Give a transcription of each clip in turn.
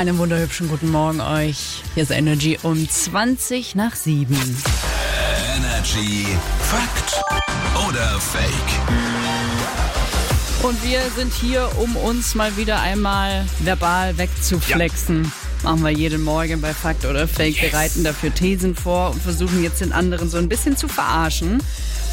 Einen wunderhübschen guten Morgen euch. Hier ist Energy um 20 nach 7. Energy Fakt oder Fake? Und wir sind hier, um uns mal wieder einmal verbal wegzuflexen. Machen wir jeden Morgen bei Fakt oder Fake, bereiten dafür Thesen vor und versuchen jetzt den anderen so ein bisschen zu verarschen.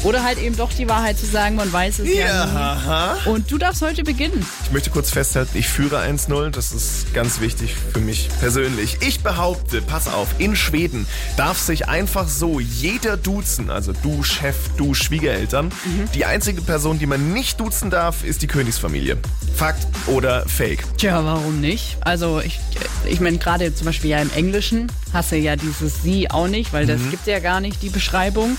Oder halt eben doch die Wahrheit zu sagen, man weiß es ja, Ja, nie. Und du darfst heute beginnen. Ich möchte kurz festhalten, ich führe 1-0. Das ist ganz wichtig für mich persönlich. Ich behaupte, pass auf, in Schweden darf sich einfach so jeder duzen. Also du Chef, du Schwiegereltern. Die einzige Person, die man nicht duzen darf, ist die Königsfamilie. Fakt oder Fake? Tja, warum nicht? Also ich, ich meine, gerade zum Beispiel ja im Englischen hast du ja dieses Sie auch nicht, weil das gibt ja gar nicht die Beschreibung.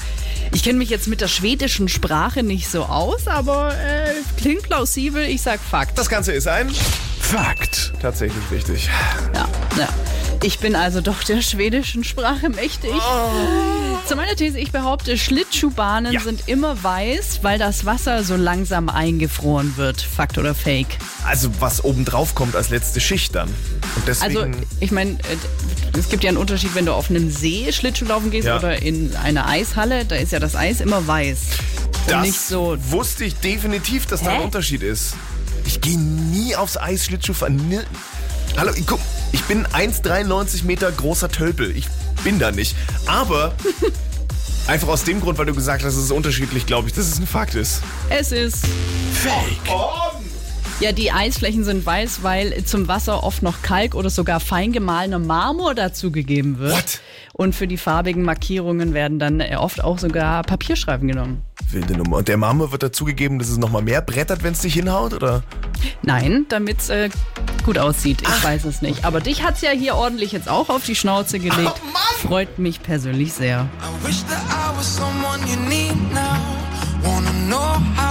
Ich kenne mich jetzt mit der schwedischen Sprache nicht so aus, aber äh, klingt plausibel. Ich sag Fakt. Das Ganze ist ein Fakt. tatsächlich richtig. Ja, ja. Ich bin also doch der schwedischen Sprache mächtig. Zu meiner These, ich behaupte, Schlittschuhbahnen Ja. sind immer weiß, weil das Wasser so langsam eingefroren wird. Fakt oder Fake? Also was obendrauf kommt als letzte Schicht dann. Also, ich meine, es gibt ja einen Unterschied, wenn du auf einem See Schlittschuh laufen gehst Ja. oder in einer Eishalle, da ist ja das Eis immer weiß. Und Das nicht so. wusste ich definitiv, dass da ein Hä? Unterschied ist. Ich gehe nie aufs Eis Schlittschuh fahren. Hallo, ich, guck, ich bin 1,93 Meter großer Tölpel. Ich bin da nicht. Aber einfach aus dem Grund, weil du gesagt hast, es ist unterschiedlich, glaube ich, dass es ein Fakt ist. Es ist. Fake. Ja, die Eisflächen sind weiß, weil zum Wasser oft noch Kalk oder sogar fein gemahlener Marmor dazugegeben wird. What? Und für die farbigen Markierungen werden dann äh, oft auch sogar Papierstreifen genommen. Wilde Nummer. Und der Marmor wird dazugegeben, dass es nochmal mehr brettert, wenn es dich hinhaut, oder? Nein, damit es äh, gut aussieht. Ich Ach. weiß es nicht. Aber dich hat es ja hier ordentlich jetzt auch auf die Schnauze oh, gelegt. Oh, Freut mich persönlich sehr. I wish that I was someone you need now. Wanna know how.